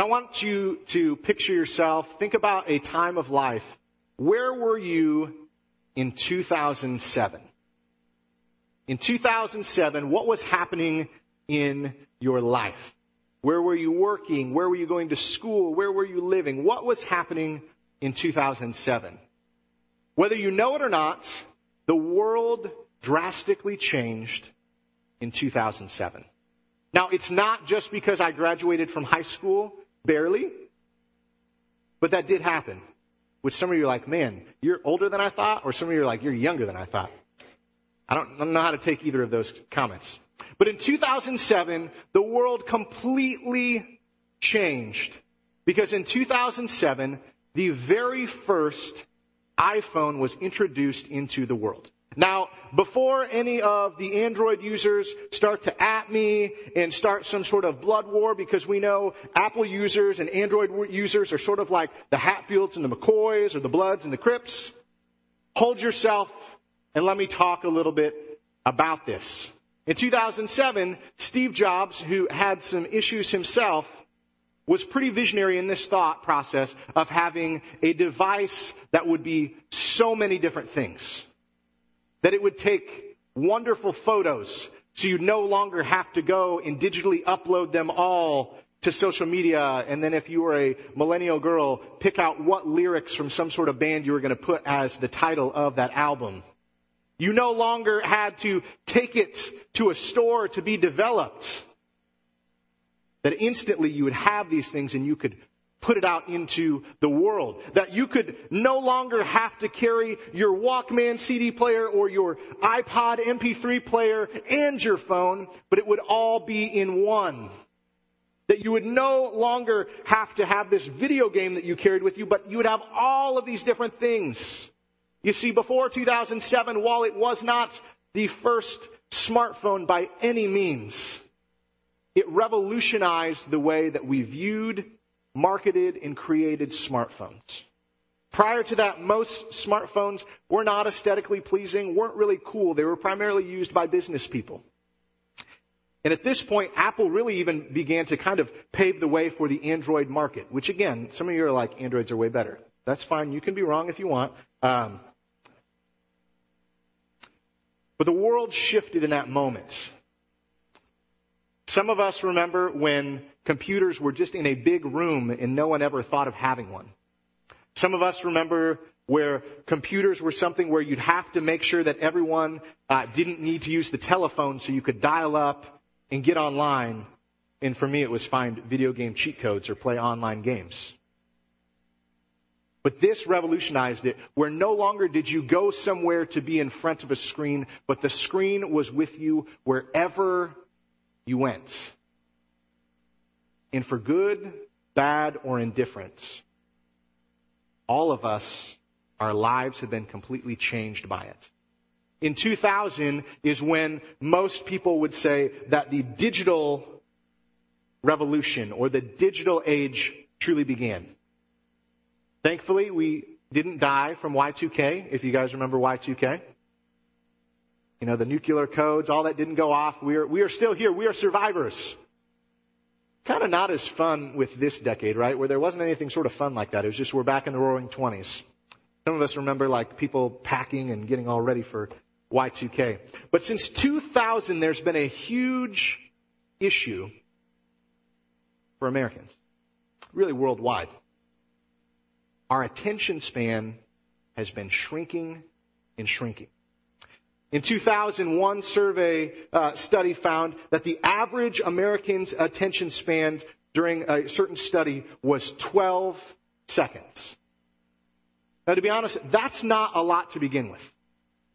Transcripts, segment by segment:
So I want you to picture yourself, think about a time of life. Where were you in 2007? In 2007, what was happening in your life? Where were you working? Where were you going to school? Where were you living? What was happening in 2007? Whether you know it or not, the world drastically changed in 2007. Now, it's not just because I graduated from high school, barely, but that did happen. Which some of you are like, man, you're older than I thought, or some of you are like, you're younger than I thought. I don't, I don't know how to take either of those comments. But in 2007, the world completely changed. Because in 2007, the very first iPhone was introduced into the world. Now, before any of the Android users start to at me and start some sort of blood war because we know Apple users and Android users are sort of like the Hatfields and the McCoys or the Bloods and the Crips, hold yourself and let me talk a little bit about this. In 2007, Steve Jobs, who had some issues himself, was pretty visionary in this thought process of having a device that would be so many different things. That it would take wonderful photos so you no longer have to go and digitally upload them all to social media and then if you were a millennial girl, pick out what lyrics from some sort of band you were going to put as the title of that album. You no longer had to take it to a store to be developed. That instantly you would have these things and you could put it out into the world. That you could no longer have to carry your Walkman CD player or your iPod MP3 player and your phone, but it would all be in one. That you would no longer have to have this video game that you carried with you, but you would have all of these different things. You see, before 2007, while it was not the first smartphone by any means, it revolutionized the way that we viewed marketed and created smartphones. Prior to that, most smartphones were not aesthetically pleasing, weren't really cool. They were primarily used by business people. And at this point, Apple really even began to kind of pave the way for the Android market, which again, some of you are like, Androids are way better. That's fine. You can be wrong if you want. Um, but the world shifted in that moment. Some of us remember when computers were just in a big room and no one ever thought of having one. Some of us remember where computers were something where you'd have to make sure that everyone uh, didn't need to use the telephone so you could dial up and get online. And for me, it was find video game cheat codes or play online games. But this revolutionized it, where no longer did you go somewhere to be in front of a screen, but the screen was with you wherever you went. And for good, bad, or indifference, all of us, our lives have been completely changed by it. In 2000 is when most people would say that the digital revolution or the digital age truly began. Thankfully, we didn't die from Y2K, if you guys remember Y2K. You know, the nuclear codes, all that didn't go off. We are, we are still here. We are survivors. Kind of not as fun with this decade, right? Where there wasn't anything sort of fun like that. It was just we're back in the roaring 20s. Some of us remember like people packing and getting all ready for Y2K. But since 2000, there's been a huge issue for Americans. Really worldwide. Our attention span has been shrinking and shrinking. In 2001 survey uh, study found that the average American's attention span during a certain study was 12 seconds. Now to be honest, that's not a lot to begin with.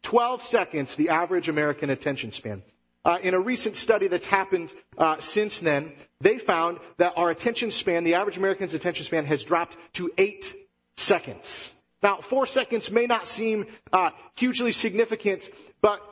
12 seconds, the average American attention span. Uh, in a recent study that's happened uh, since then, they found that our attention span, the average American's attention span, has dropped to eight seconds. Now, four seconds may not seem uh, hugely significant, but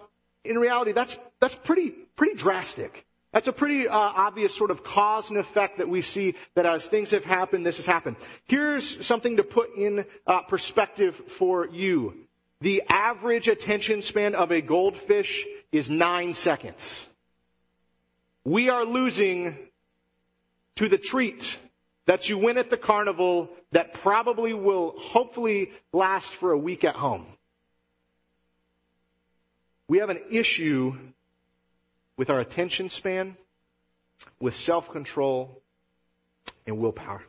in reality, that's that's pretty pretty drastic. That's a pretty uh, obvious sort of cause and effect that we see that as things have happened, this has happened. Here's something to put in uh, perspective for you. The average attention span of a goldfish is nine seconds. We are losing to the treat that you win at the carnival that probably will hopefully last for a week at home. We have an issue with our attention span, with self-control, and willpower.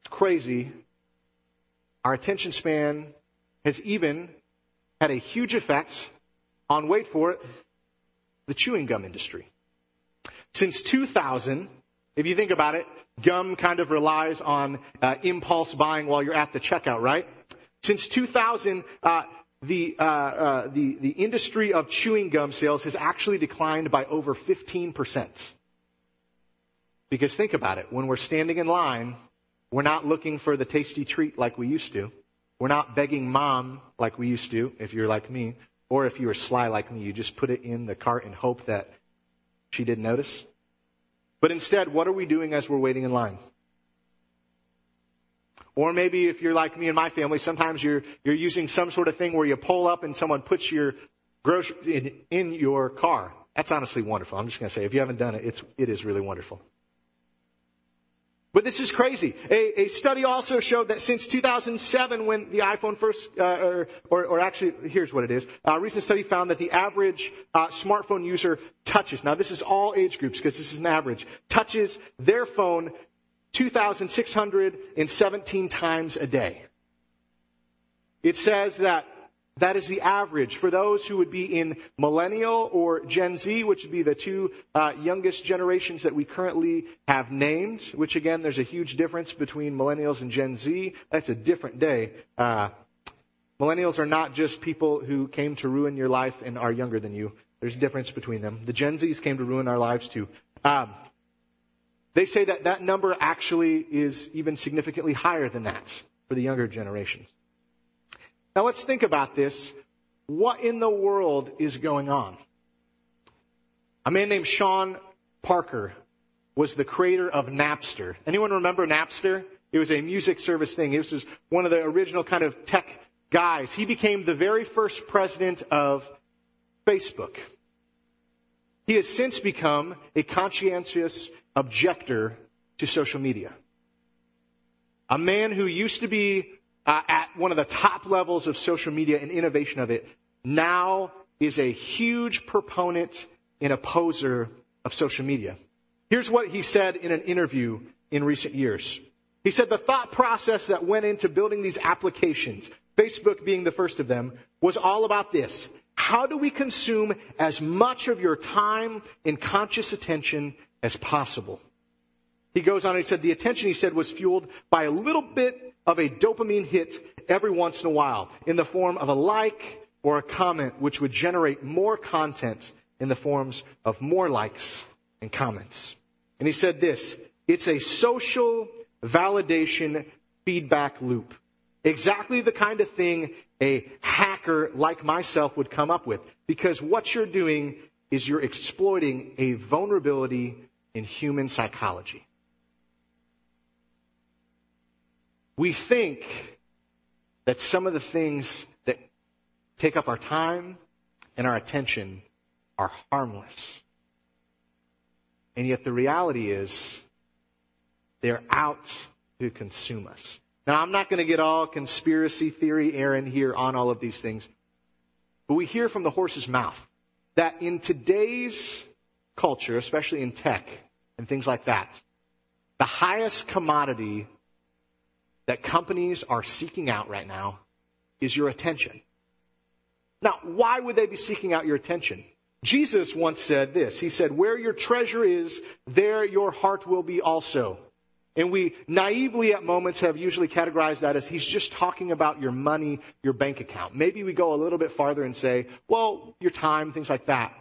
It's crazy. Our attention span has even had a huge effect on, wait for it, the chewing gum industry. Since 2000, if you think about it, gum kind of relies on uh, impulse buying while you're at the checkout, right? Since 2000, uh, the, uh, uh, the, the industry of chewing gum sales has actually declined by over 15%. Because think about it, when we're standing in line, we're not looking for the tasty treat like we used to. We're not begging mom like we used to, if you're like me, or if you were sly like me, you just put it in the cart and hope that she didn't notice. But instead, what are we doing as we're waiting in line? Or maybe if you're like me and my family, sometimes you're, you're using some sort of thing where you pull up and someone puts your groceries in, in your car. That's honestly wonderful. I'm just going to say, if you haven't done it, it's, it is really wonderful. But this is crazy. A, a, study also showed that since 2007, when the iPhone first, uh, or, or, or, actually, here's what it is. A recent study found that the average uh, smartphone user touches. Now, this is all age groups because this is an average. Touches their phone 2,617 times a day. It says that that is the average for those who would be in millennial or Gen Z, which would be the two uh, youngest generations that we currently have named. Which again, there's a huge difference between millennials and Gen Z. That's a different day. Uh, millennials are not just people who came to ruin your life and are younger than you. There's a difference between them. The Gen Zs came to ruin our lives too. Um, they say that that number actually is even significantly higher than that for the younger generations. Now let's think about this. What in the world is going on? A man named Sean Parker was the creator of Napster. Anyone remember Napster? It was a music service thing. It was one of the original kind of tech guys. He became the very first president of Facebook. He has since become a conscientious objector to social media. A man who used to be uh, at one of the top levels of social media and innovation of it now is a huge proponent and opposer of social media. Here's what he said in an interview in recent years. He said the thought process that went into building these applications, Facebook being the first of them, was all about this. How do we consume as much of your time and conscious attention as possible. He goes on and he said the attention he said was fueled by a little bit of a dopamine hit every once in a while in the form of a like or a comment which would generate more content in the forms of more likes and comments. And he said this, it's a social validation feedback loop. Exactly the kind of thing a hacker like myself would come up with. Because what you're doing is you're exploiting a vulnerability in human psychology. We think that some of the things that take up our time and our attention are harmless. And yet the reality is they're out to consume us. Now I'm not going to get all conspiracy theory Aaron here on all of these things, but we hear from the horse's mouth that in today's culture, especially in tech and things like that, the highest commodity that companies are seeking out right now is your attention. Now, why would they be seeking out your attention? Jesus once said this. He said, where your treasure is, there your heart will be also. And we naively at moments have usually categorized that as he's just talking about your money, your bank account. Maybe we go a little bit farther and say, well, your time, things like that.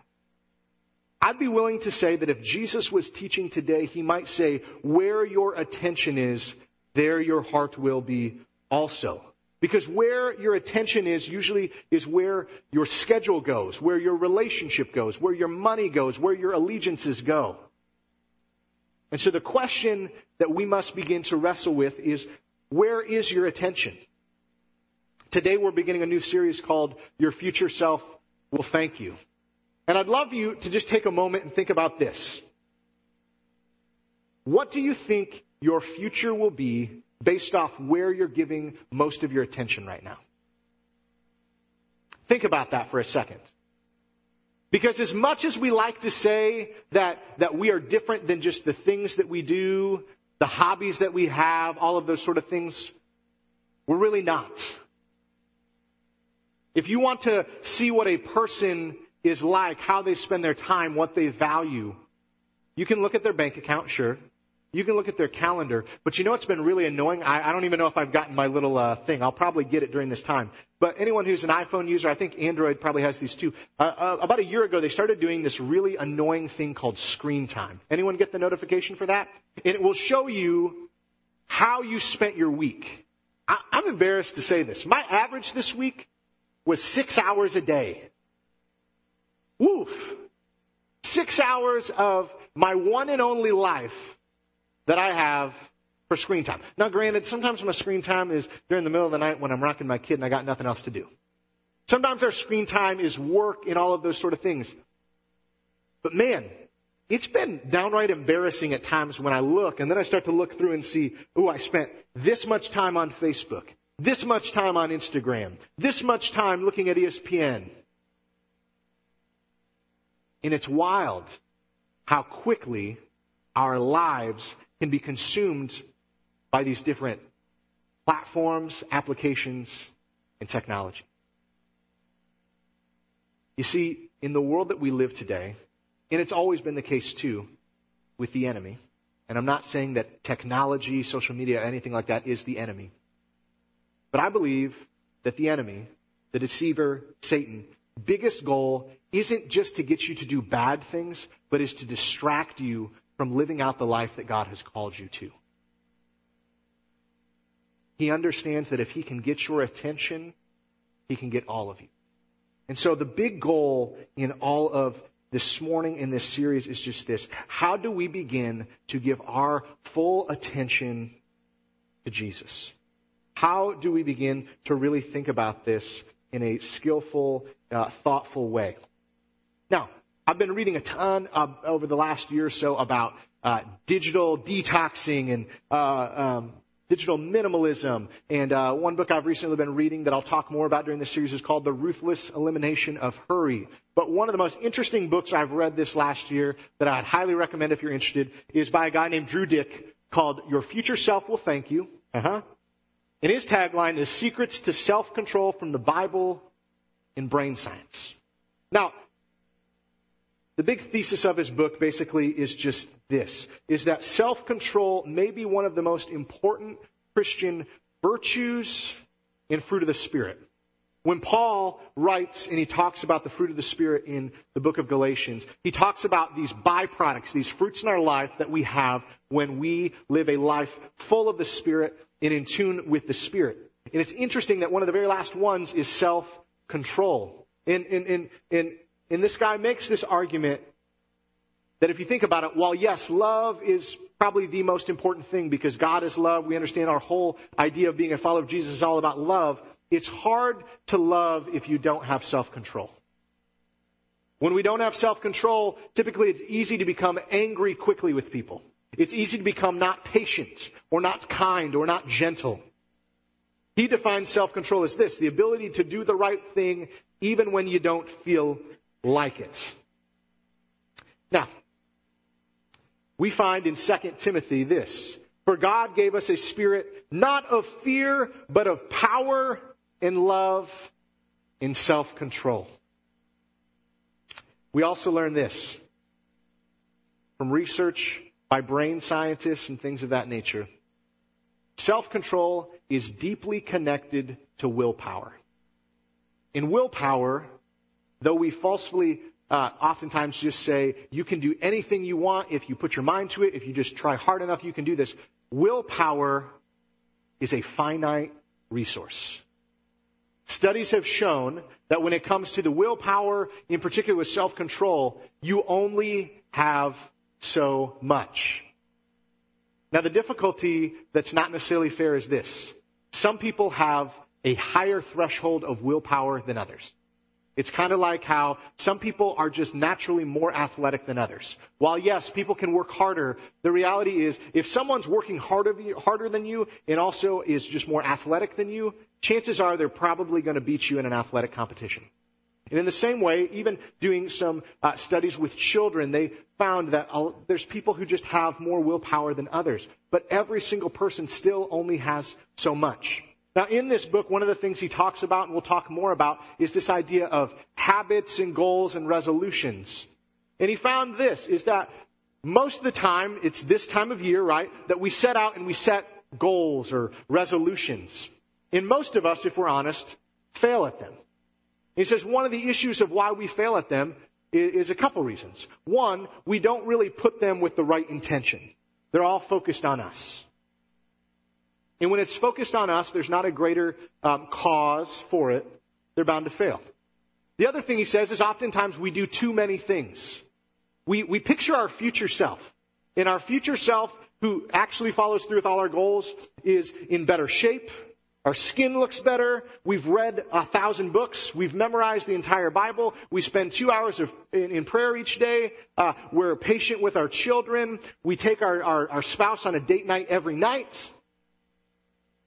I'd be willing to say that if Jesus was teaching today, he might say, where your attention is, there your heart will be also. Because where your attention is usually is where your schedule goes, where your relationship goes, where your money goes, where your allegiances go. And so the question that we must begin to wrestle with is, where is your attention? Today we're beginning a new series called Your Future Self Will Thank You. And I'd love you to just take a moment and think about this. What do you think your future will be based off where you're giving most of your attention right now? Think about that for a second. Because as much as we like to say that, that we are different than just the things that we do, the hobbies that we have, all of those sort of things, we're really not. If you want to see what a person is like, how they spend their time, what they value, you can look at their bank account, sure. You can look at their calendar, but you know what's been really annoying? I, I don't even know if I've gotten my little uh, thing. I'll probably get it during this time. But anyone who's an iPhone user, I think Android probably has these too. Uh, uh, about a year ago, they started doing this really annoying thing called screen time. Anyone get the notification for that? And it will show you how you spent your week. I, I'm embarrassed to say this. My average this week was six hours a day. Six hours of my one and only life that I have for screen time. Now granted, sometimes my screen time is during the middle of the night when I'm rocking my kid and I got nothing else to do. Sometimes our screen time is work and all of those sort of things. But man, it's been downright embarrassing at times when I look and then I start to look through and see, oh, I spent this much time on Facebook, this much time on Instagram, this much time looking at ESPN. And it's wild how quickly our lives can be consumed by these different platforms, applications, and technology. You see, in the world that we live today, and it's always been the case too with the enemy, and I'm not saying that technology, social media, anything like that is the enemy. But I believe that the enemy, the deceiver, Satan, biggest goal isn't just to get you to do bad things, but is to distract you from living out the life that God has called you to. He understands that if he can get your attention, he can get all of you. And so the big goal in all of this morning in this series is just this. How do we begin to give our full attention to Jesus? How do we begin to really think about this in a skillful, uh, thoughtful way? Now, I've been reading a ton over the last year or so about uh, digital detoxing and uh, um, digital minimalism. And uh, one book I've recently been reading that I'll talk more about during this series is called The Ruthless Elimination of Hurry. But one of the most interesting books I've read this last year that I'd highly recommend if you're interested is by a guy named Drew Dyck called Your Future Self Will Thank You. Uh-huh. And his tagline is Secrets to Self-Control from the Bible and Brain Science. Now, the big thesis of his book basically is just this, is that self-control may be one of the most important Christian virtues and fruit of the Spirit. When Paul writes and he talks about the fruit of the Spirit in the book of Galatians, he talks about these byproducts, these fruits in our life that we have when we live a life full of the Spirit and in tune with the Spirit. And it's interesting that one of the very last ones is self-control. And, and, and, and and this guy makes this argument that if you think about it, while yes, love is probably the most important thing because God is love, we understand our whole idea of being a follower of Jesus is all about love. It's hard to love if you don't have self-control. When we don't have self-control, typically it's easy to become angry quickly with people. It's easy to become not patient or not kind or not gentle. He defines self-control as this, the ability to do the right thing even when you don't feel like it. Now, we find in 2 Timothy this, for God gave us a spirit not of fear, but of power and love and self-control. We also learn this from research by brain scientists and things of that nature. Self-control is deeply connected to willpower. In willpower, Though we falsely uh, oftentimes just say you can do anything you want if you put your mind to it, if you just try hard enough, you can do this. Willpower is a finite resource. Studies have shown that when it comes to the willpower, in particular with self-control, you only have so much. Now the difficulty that's not necessarily fair is this. Some people have a higher threshold of willpower than others. It's kind of like how some people are just naturally more athletic than others. While yes, people can work harder, the reality is if someone's working harder, harder than you and also is just more athletic than you, chances are they're probably going to beat you in an athletic competition. And in the same way, even doing some uh, studies with children, they found that there's people who just have more willpower than others. But every single person still only has so much. Now, in this book, one of the things he talks about, and we'll talk more about, is this idea of habits and goals and resolutions. And he found this, is that most of the time, it's this time of year, right, that we set out and we set goals or resolutions. And most of us, if we're honest, fail at them. He says one of the issues of why we fail at them is a couple reasons. One, we don't really put them with the right intention. They're all focused on us. And when it's focused on us, there's not a greater um, cause for it. They're bound to fail. The other thing he says is oftentimes we do too many things. We, we picture our future self. And our future self, who actually follows through with all our goals, is in better shape. Our skin looks better. We've read a thousand books. We've memorized the entire Bible. We spend two hours of, in, in, prayer each day. Uh, we're patient with our children. We take our, our, our spouse on a date night every night.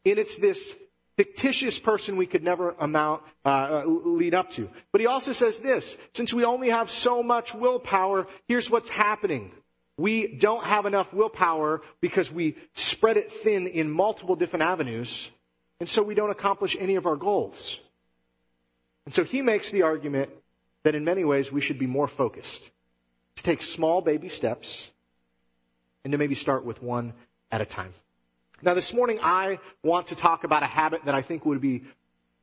And it's this fictitious person we could never amount, uh, lead up to. But he also says this, since we only have so much willpower, here's what's happening. We don't have enough willpower because we spread it thin in multiple different avenues, and so we don't accomplish any of our goals. And so he makes the argument that in many ways we should be more focused. To take small baby steps and to maybe start with one at a time. Now, this morning I want to talk about a habit that I think would be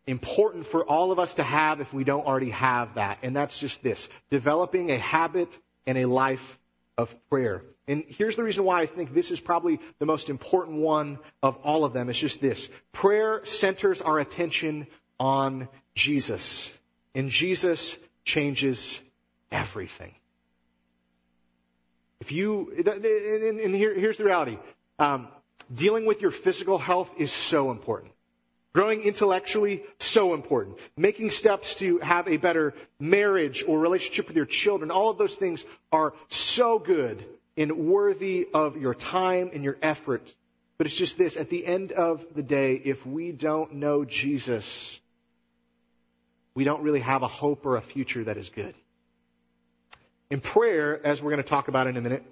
important for all of us to have if we don't already have that. And that's just this developing a habit and a life of prayer. And here's the reason why I think this is probably the most important one of all of them. It's just this. Prayer centers our attention on Jesus. And Jesus changes everything. If you, and, here, here's the reality. Um, Dealing with your physical health is so important. Growing intellectually, so important. Making steps to have a better marriage or relationship with your children, all of those things are so good and worthy of your time and your effort. But it's just this, at the end of the day, if we don't know Jesus, we don't really have a hope or a future that is good. In prayer, as we're going to talk about in a minute,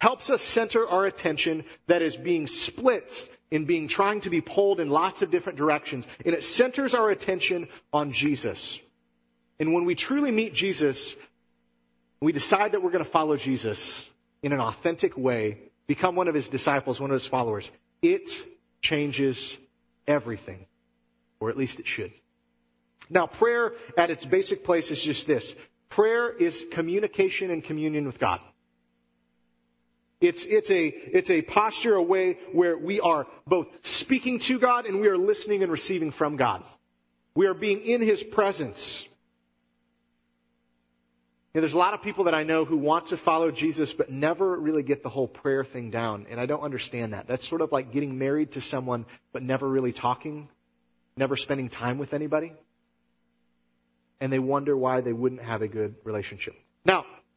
helps us center our attention that is being split in being trying to be pulled in lots of different directions. And it centers our attention on Jesus. And when we truly meet Jesus, we decide that we're going to follow Jesus in an authentic way, become one of his disciples, one of his followers, it changes everything. Or at least it should. Now, prayer at its basic place is just this. Prayer is communication and communion with God. It's, it's a, it's a posture, a way where we are both speaking to God and we are listening and receiving from God. We are being in His presence. There's a lot of people that I know who want to follow Jesus but never really get the whole prayer thing down, and I don't understand that. That's sort of like getting married to someone but never really talking, never spending time with anybody. And they wonder why they wouldn't have a good relationship.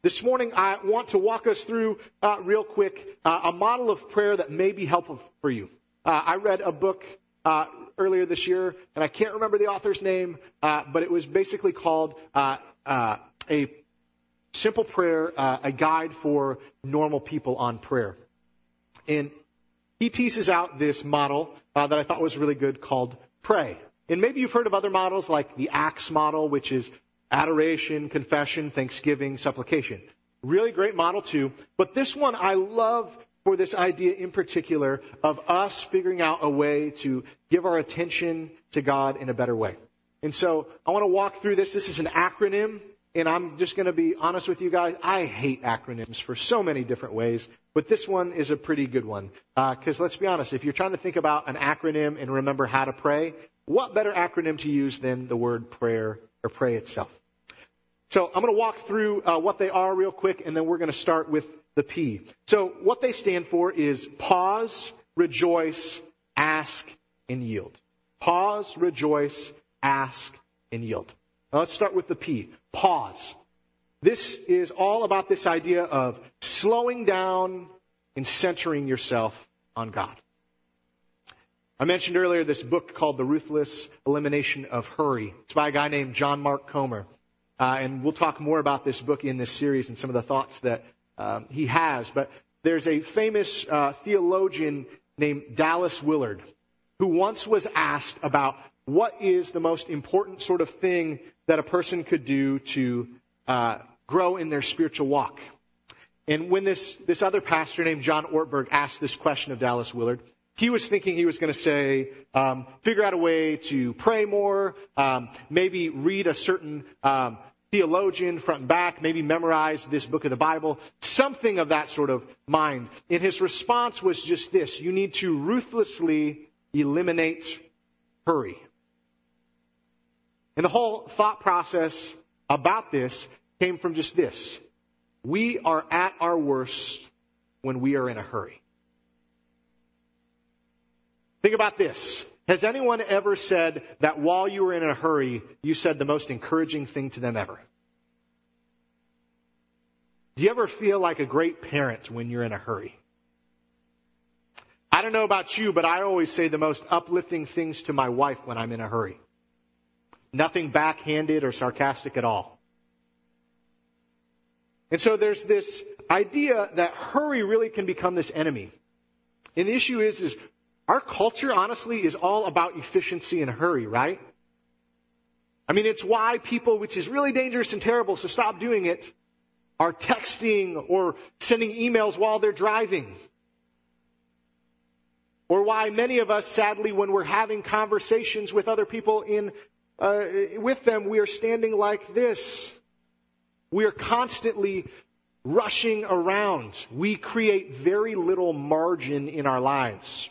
This morning, I want to walk us through, uh, real quick, uh, a model of prayer that may be helpful for you. Uh, I read a book uh, earlier this year, and I can't remember the author's name, uh, but it was basically called uh, a simple prayer, a guide for normal people on prayer. And he teases out this model that I thought was really good called pray. And maybe you've heard of other models like the ACTS model, which is adoration, confession, thanksgiving, supplication. Really great model too. But this one I love for this idea in particular of us figuring out a way to give our attention to God in a better way. And so I want to walk through this. This is an acronym. And I'm just going to be honest with you guys. I hate acronyms for so many different ways, but this one is a pretty good one. Uh, let's be honest, if you're trying to think about an acronym and remember how to pray, what better acronym to use than the word prayer or pray itself? So I'm going to walk through uh, what they are real quick, and then we're going to start with the P. So what they stand for is pause, rejoice, ask, and yield. Pause, rejoice, ask, and yield. Now let's start with the P. Pause. This is all about this idea of slowing down and centering yourself on God. I mentioned earlier this book called The Ruthless Elimination of Hurry. It's by a guy named John Mark Comer. Uh, and we'll talk more about this book in this series and some of the thoughts that um, he has. But there's a famous uh, theologian named Dallas Willard who once was asked about what is the most important sort of thing that a person could do to uh, grow in their spiritual walk. And when this this other pastor named John Ortberg asked this question of Dallas Willard, he was thinking he was going to say, um, figure out a way to pray more, um, maybe read a certain um, theologian front and back, maybe memorize this book of the Bible, something of that sort of mind. And his response was just this: you need to ruthlessly eliminate hurry. And the whole thought process about this came from just this: we are at our worst when we are in a hurry. Think about this. Has anyone ever said that while you were in a hurry, you said the most encouraging thing to them ever? Do you ever feel like a great parent when you're in a hurry? I don't know about you, but I always say the most uplifting things to my wife when I'm in a hurry. Nothing backhanded or sarcastic at all. And so there's this idea that hurry really can become this enemy. And the issue is, is our culture, honestly, is all about efficiency and hurry, right? I mean, it's why people, which is really dangerous and terrible, so stop doing it, are texting or sending emails while they're driving. Or why many of us, sadly, when we're having conversations with other people in, uh, with them, we are standing like this. We are constantly rushing around. We create very little margin in our lives.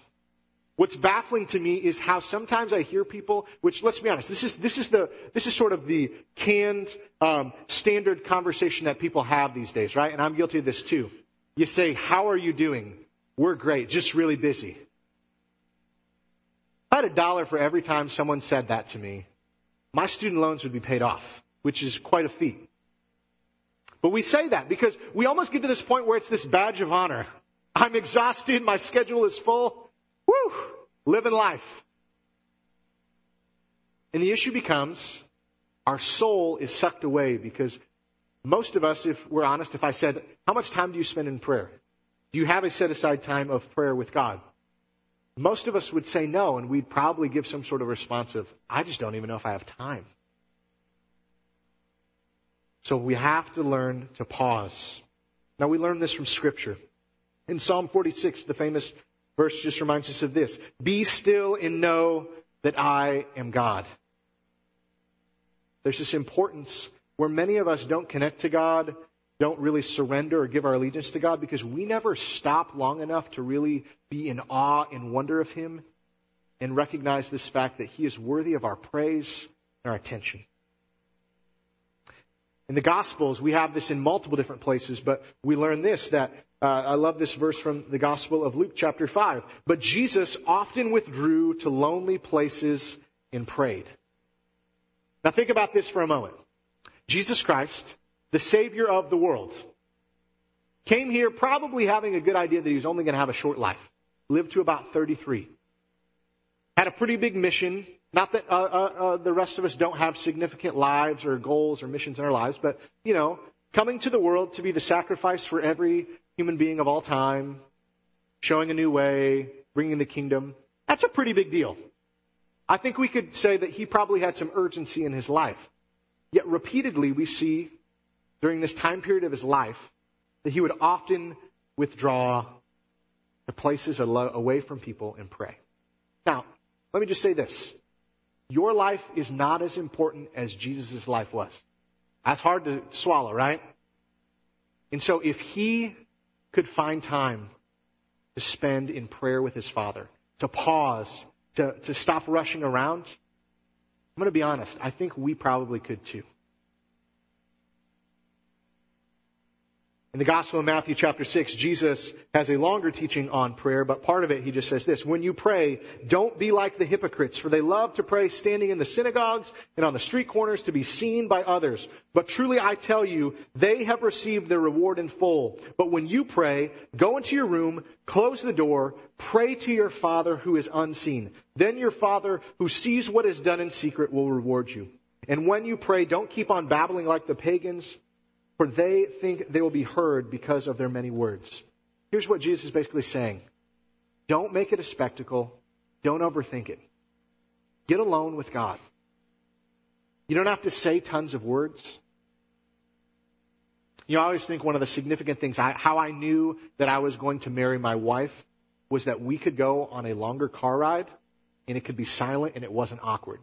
What's baffling to me is how sometimes I hear people, which let's be honest, this is this is the this is sort of the canned um, standard conversation that people have these days, right? And I'm guilty of this too. You say, "How are you doing?" We're great, just really busy. I had a dollar for every time someone said that to me, my student loans would be paid off, which is quite a feat. But we say that because we almost get to this point where it's this badge of honor. I'm exhausted, my schedule is full. Woo! Living life. And the issue becomes our soul is sucked away because most of us, if we're honest, if I said, how much time do you spend in prayer? Do you have a set aside time of prayer with God? Most of us would say no, and we'd probably give some sort of response of, I just don't even know if I have time. So we have to learn to pause. Now we learn this from scripture. In Psalm 46, the famous verse just reminds us of this. Be still and know that I am God. There's this importance where many of us don't connect to God, don't really surrender or give our allegiance to God because we never stop long enough to really be in awe and wonder of Him and recognize this fact that He is worthy of our praise and our attention. In the Gospels, we have this in multiple different places, but we learn this, that uh, I love this verse from the Gospel of Luke chapter 5. But Jesus often withdrew to lonely places and prayed. Now think about this for a moment. Jesus Christ, the Savior of the world, came here probably having a good idea that he was only going to have a short life. Lived to about 33. Had a pretty big mission. Not that uh, uh, uh, the rest of us don't have significant lives or goals or missions in our lives, but, you know, coming to the world to be the sacrifice for every human being of all time, showing a new way, bringing the kingdom. That's a pretty big deal. I think we could say that he probably had some urgency in his life. Yet repeatedly we see during this time period of his life that he would often withdraw to places away from people and pray. Now, let me just say this. Your life is not as important as Jesus' life was. That's hard to swallow, right? And so if he could find time to spend in prayer with his father, to pause, to, to stop rushing around, I'm going to be honest, I think we probably could too. In the Gospel of Matthew chapter 6, Jesus has a longer teaching on prayer, but part of it he just says this, when you pray, don't be like the hypocrites, for they love to pray standing in the synagogues and on the street corners to be seen by others. But truly I tell you, they have received their reward in full. But when you pray, go into your room, close the door, pray to your Father who is unseen. Then your Father who sees what is done in secret will reward you. And when you pray, don't keep on babbling like the pagans for they think they will be heard because of their many words. Here's what Jesus is basically saying. Don't make it a spectacle. Don't overthink it. Get alone with God. You don't have to say tons of words. You know, I always think one of the significant things, I, how I knew that I was going to marry my wife was that we could go on a longer car ride and it could be silent and it wasn't awkward.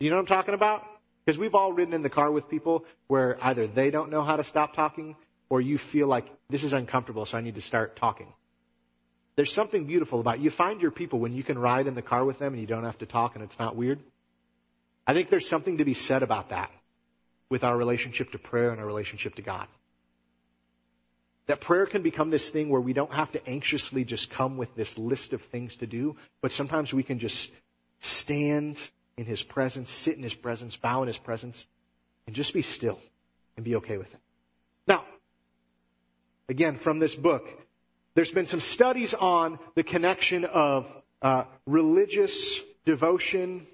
You know what I'm talking about? Because we've all ridden in the car with people where either they don't know how to stop talking or you feel like this is uncomfortable, so I need to start talking. There's something beautiful about it. you find your people when you can ride in the car with them and you don't have to talk and it's not weird. I think there's something to be said about that with our relationship to prayer and our relationship to God. That prayer can become this thing where we don't have to anxiously just come with this list of things to do, but sometimes we can just stand in His presence, sit in His presence, bow in His presence, and just be still and be okay with it. Now, again, from this book, there's been some studies on the connection of uh, religious devotion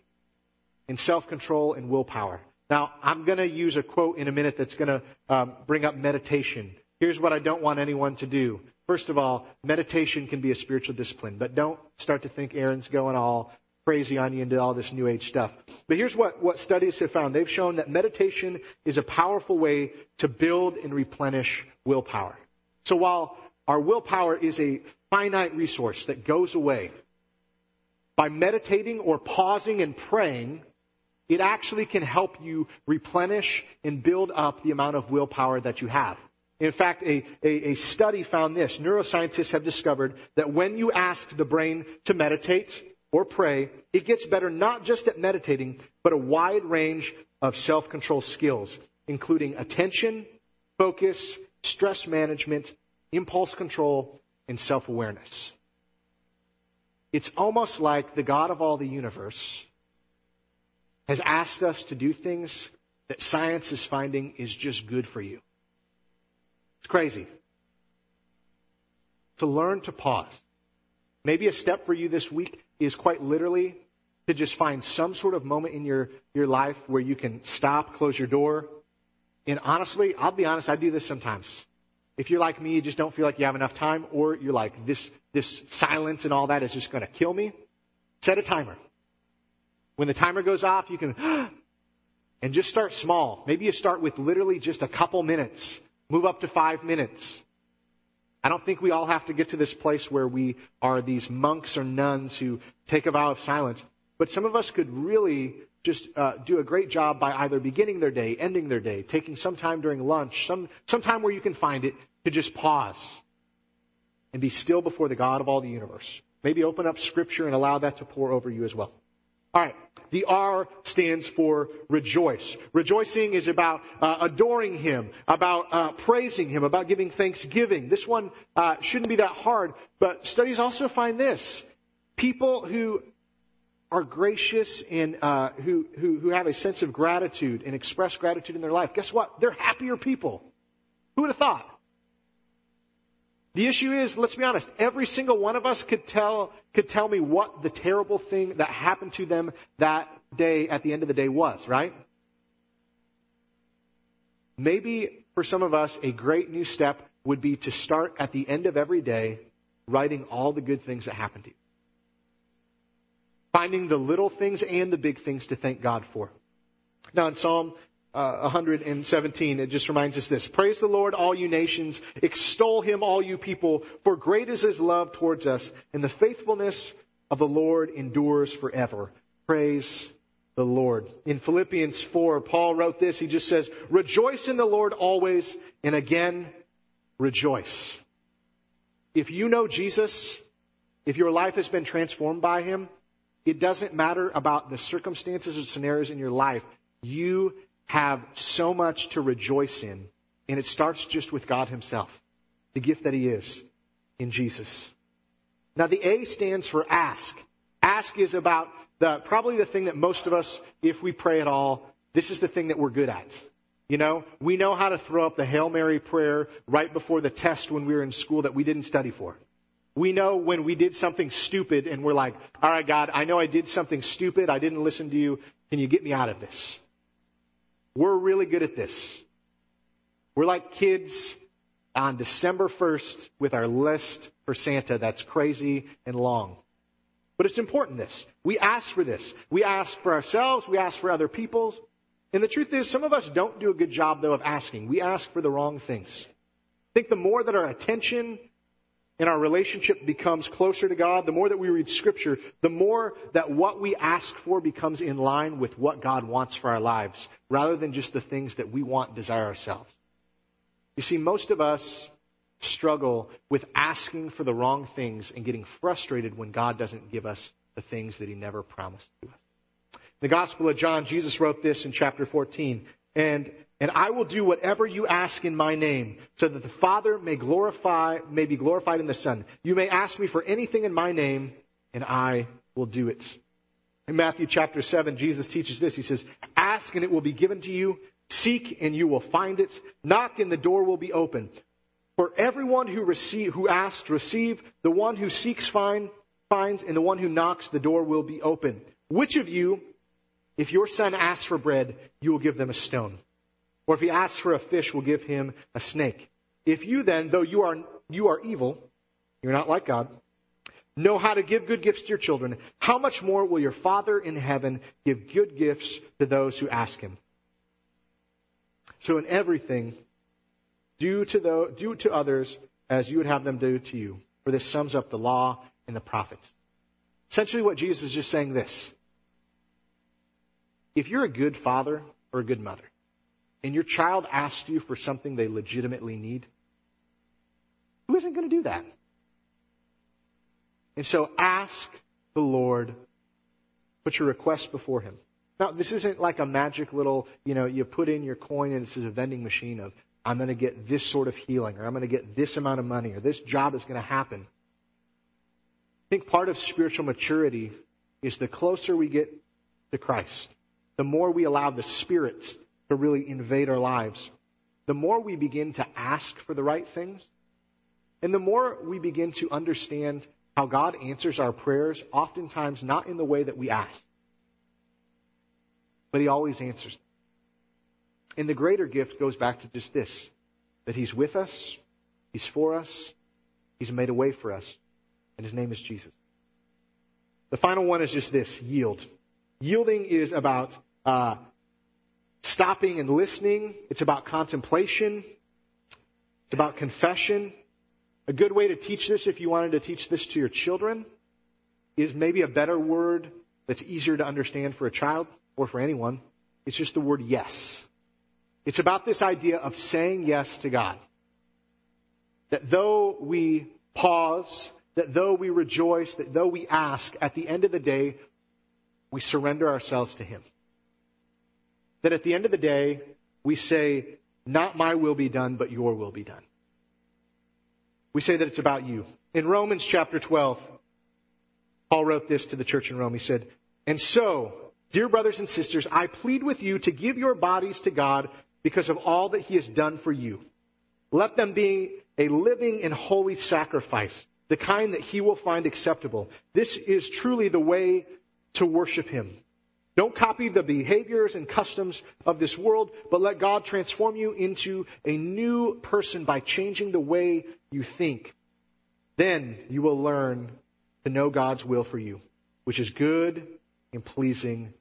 and self-control and willpower. Now, I'm going to use a quote in a minute that's going to um, bring up meditation. Here's what I don't want anyone to do. First of all, meditation can be a spiritual discipline, but don't start to think Aaron's going all crazy on you into all this new age stuff. But here's what, what studies have found. They've shown that meditation is a powerful way to build and replenish willpower. So while our willpower is a finite resource that goes away, by meditating or pausing and praying, it actually can help you replenish and build up the amount of willpower that you have. In fact, a, a, a, study found this. Neuroscientists have discovered that when you ask the brain to meditate, or pray, it gets better not just at meditating, but a wide range of self-control skills, including attention, focus, stress management, impulse control, and self-awareness. It's almost like the God of all the universe has asked us to do things that science is finding is just good for you. It's crazy. To learn to pause. Maybe a step for you this week is quite literally to just find some sort of moment in your, your life where you can stop, close your door. And honestly, I'll be honest, I do this sometimes. If you're like me, you just don't feel like you have enough time, or you're like, this, this silence and all that is just gonna kill me, set a timer. When the timer goes off, you can, and just start small. Maybe you start with literally just a couple minutes. Move up to five minutes. I don't think we all have to get to this place where we are these monks or nuns who take a vow of silence. But some of us could really just uh, do a great job by either beginning their day, ending their day, taking some time during lunch, some, some time where you can find it to just pause and be still before the God of all the universe. Maybe open up scripture and allow that to pour over you as well. Alright. The R stands for rejoice. Rejoicing is about uh, adoring Him, about uh, praising Him, about giving thanksgiving. This one uh, shouldn't be that hard, but studies also find this: people who are gracious and uh, who, who who have a sense of gratitude and express gratitude in their life. Guess what? They're happier people. Who would have thought? The issue is, let's be honest, every single one of us could tell, could tell me what the terrible thing that happened to them that day at the end of the day was, right? Maybe for some of us, a great new step would be to start at the end of every day writing all the good things that happened to you. Finding the little things and the big things to thank God for. Now in Psalm uh, 117, it just reminds us this. Praise the Lord, all you nations. Extol him, all you people. For great is his love towards us, and the faithfulness of the Lord endures forever. Praise the Lord. In Philippians 4, Paul wrote this. He just says, Rejoice in the Lord always, and again, rejoice. If you know Jesus, if your life has been transformed by him, it doesn't matter about the circumstances or scenarios in your life. You have so much to rejoice in, and it starts just with God Himself. the gift that he is in Jesus. Now the A stands for ask. Ask is about the, probably the thing that most of us, if we pray at all, this is the thing that we're good at. You know, we know how to throw up the Hail Mary prayer right before the test when we were in school that we didn't study for. We know when we did something stupid and we're like, all right, God, I know I did something stupid. I didn't listen to you. Can you get me out of this? We're really good at this. We're like kids on December 1st with our list for Santa that's crazy and long. But it's important this. We ask for this. We ask for ourselves. We ask for other people. And the truth is, some of us don't do a good job though of asking. We ask for the wrong things. I think the more that our attention and our relationship becomes closer to God, the more that we read scripture, the more that what we ask for becomes in line with what God wants for our lives, rather than just the things that we want, desire ourselves. You see, most of us struggle with asking for the wrong things and getting frustrated when God doesn't give us the things that He never promised to us. The Gospel of John, Jesus wrote this in chapter 14, and and I will do whatever you ask in my name, so that the Father may glorify, may be glorified in the Son. You may ask me for anything in my name, and I will do it. In Matthew chapter 7, Jesus teaches this. He says, Ask and it will be given to you. Seek and you will find it. Knock and the door will be open. For everyone who receive, who asks, receive. The one who seeks, find, finds. And the one who knocks, the door will be open. Which of you, if your son asks for bread, you will give them a stone? Or if he asks for a fish, we'll give him a snake? If you then, though you are, you are evil, you're not like God, know how to give good gifts to your children, how much more will your Father in heaven give good gifts to those who ask him? So in everything, do to, do to others as you would have them do to you. For this sums up the law and the prophets. Essentially what Jesus is just saying this. If you're a good father or a good mother, and your child asks you for something they legitimately need, who isn't going to do that? And so ask the Lord, put your request before Him. Now, this isn't like a magic little, you know, you put in your coin and this is a vending machine of, I'm going to get this sort of healing, or I'm going to get this amount of money, or this job is going to happen. I think part of spiritual maturity is the closer we get to Christ, the more we allow the Spirit to really invade our lives, the more we begin to ask for the right things, and the more we begin to understand how God answers our prayers, oftentimes not in the way that we ask but he always answers them. And the greater gift goes back to just this, that he's with us, he's for us, he's made a way for us, and his name is Jesus. The final one is just this, yield. Yielding is about uh, stopping and listening. It's about contemplation. It's about confession. A good way to teach this, if you wanted to teach this to your children, is maybe a better word that's easier to understand for a child or for anyone. It's just the word yes. It's about this idea of saying yes to God. That though we pause, that though we rejoice, that though we ask, at the end of the day, we surrender ourselves to Him. That at the end of the day, we say, not my will be done, but your will be done. We say that it's about you. In Romans chapter 12, Paul wrote this to the church in Rome. He said, and so, Dear brothers and sisters, I plead with you to give your bodies to God because of all that He has done for you. Let them be a living and holy sacrifice, the kind that He will find acceptable. This is truly the way to worship Him. Don't copy the behaviors and customs of this world, but let God transform you into a new person by changing the way you think. Then you will learn to know God's will for you, which is good and pleasing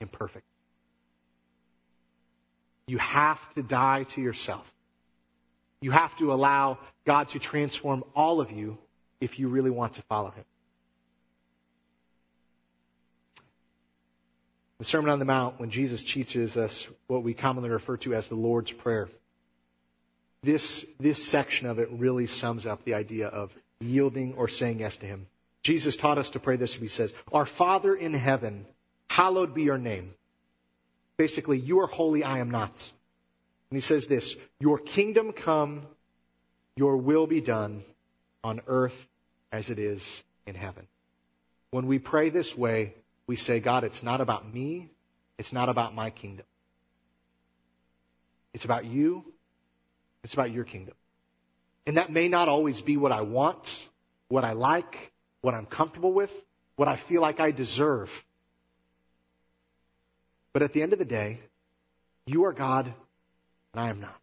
and perfect. You have to die to yourself. You have to allow God to transform all of you if you really want to follow Him. The Sermon on the Mount, when Jesus teaches us what we commonly refer to as the Lord's Prayer, this, this section of it really sums up the idea of yielding or saying yes to Him. Jesus taught us to pray this. He says, Our Father in heaven, hallowed be your name. Basically, you are holy, I am not. And he says this, your kingdom come, your will be done on earth as it is in heaven. When we pray this way, we say, God, it's not about me. It's not about my kingdom. It's about you. It's about your kingdom. And that may not always be what I want, what I like, what I'm comfortable with, what I feel like I deserve. But at the end of the day, you are God and I am not.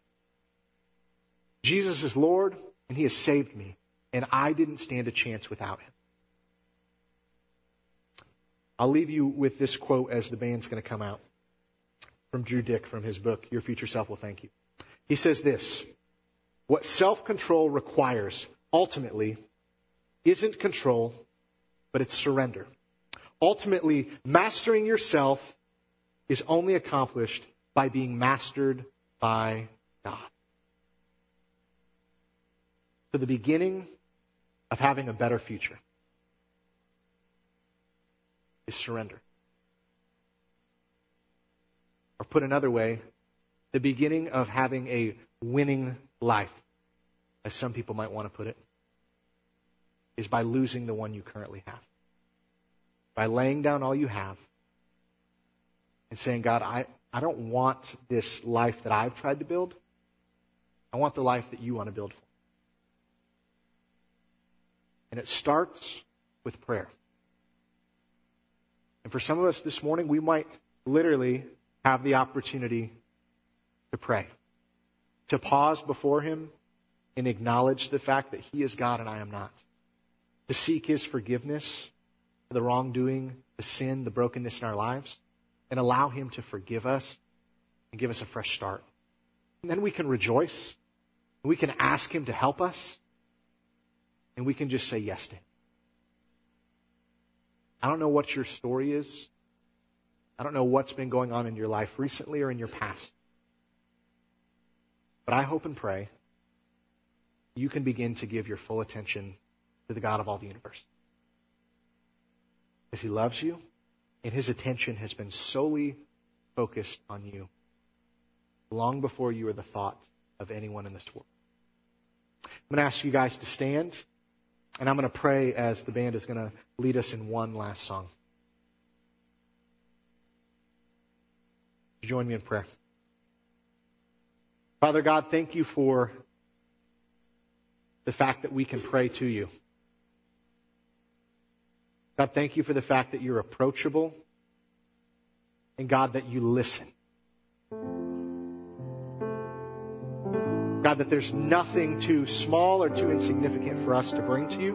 Jesus is Lord and He has saved me and I didn't stand a chance without Him. I'll leave you with this quote as the band's going to come out from Drew Dyck from his book, Your Future Self Will Thank You. He says this, what self-control requires ultimately isn't control, but it's surrender. Ultimately, mastering yourself is only accomplished by being mastered by God. To the beginning of having a better future is surrender. Or put another way, the beginning of having a winning life, as some people might want to put it, is by losing the one you currently have. By laying down all you have and saying, God, I, I don't want this life that I've tried to build. I want the life that you want to build for. And it starts with prayer. And for some of us this morning, we might literally have the opportunity to pray, to pause before Him and acknowledge the fact that He is God and I am not, to seek His forgiveness for the wrongdoing, the sin, the brokenness in our lives, and allow Him to forgive us and give us a fresh start. And then we can rejoice, we can ask Him to help us, and we can just say yes to Him. I don't know what your story is. I don't know what's been going on in your life recently or in your past. But I hope and pray you can begin to give your full attention to the God of all the universe. Because He loves you, and His attention has been solely focused on you long before you were the thought of anyone in this world. I'm going to ask you guys to stand, and I'm going to pray as the band is going to lead us in one last song. Join me in prayer. Father God, thank you for the fact that we can pray to you. God, thank you for the fact that you're approachable and God, that you listen. God, that there's nothing too small or too insignificant for us to bring to you.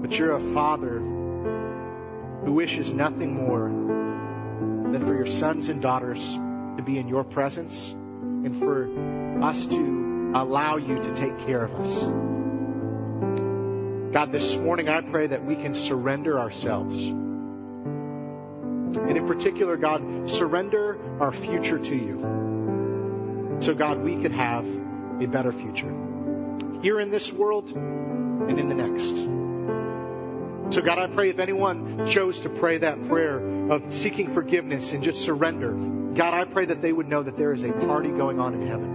But you're a father who wishes nothing more than for your sons and daughters to be in your presence and for us to allow you to take care of us. God, this morning I pray that we can surrender ourselves. And in particular, God, surrender our future to you. So God, we could have a better future. Here in this world and in the next. So God, I pray if anyone chose to pray that prayer of seeking forgiveness and just surrender, God, I pray that they would know that there is a party going on in heaven.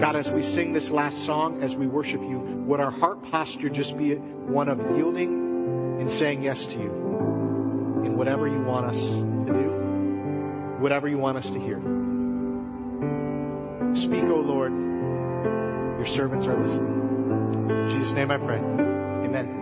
God, as we sing this last song, as we worship you, would our heart posture just be one of yielding and saying yes to you in whatever you want us whatever you want us to hear. Speak, O Lord. Your servants are listening. In Jesus' name I pray. Amen.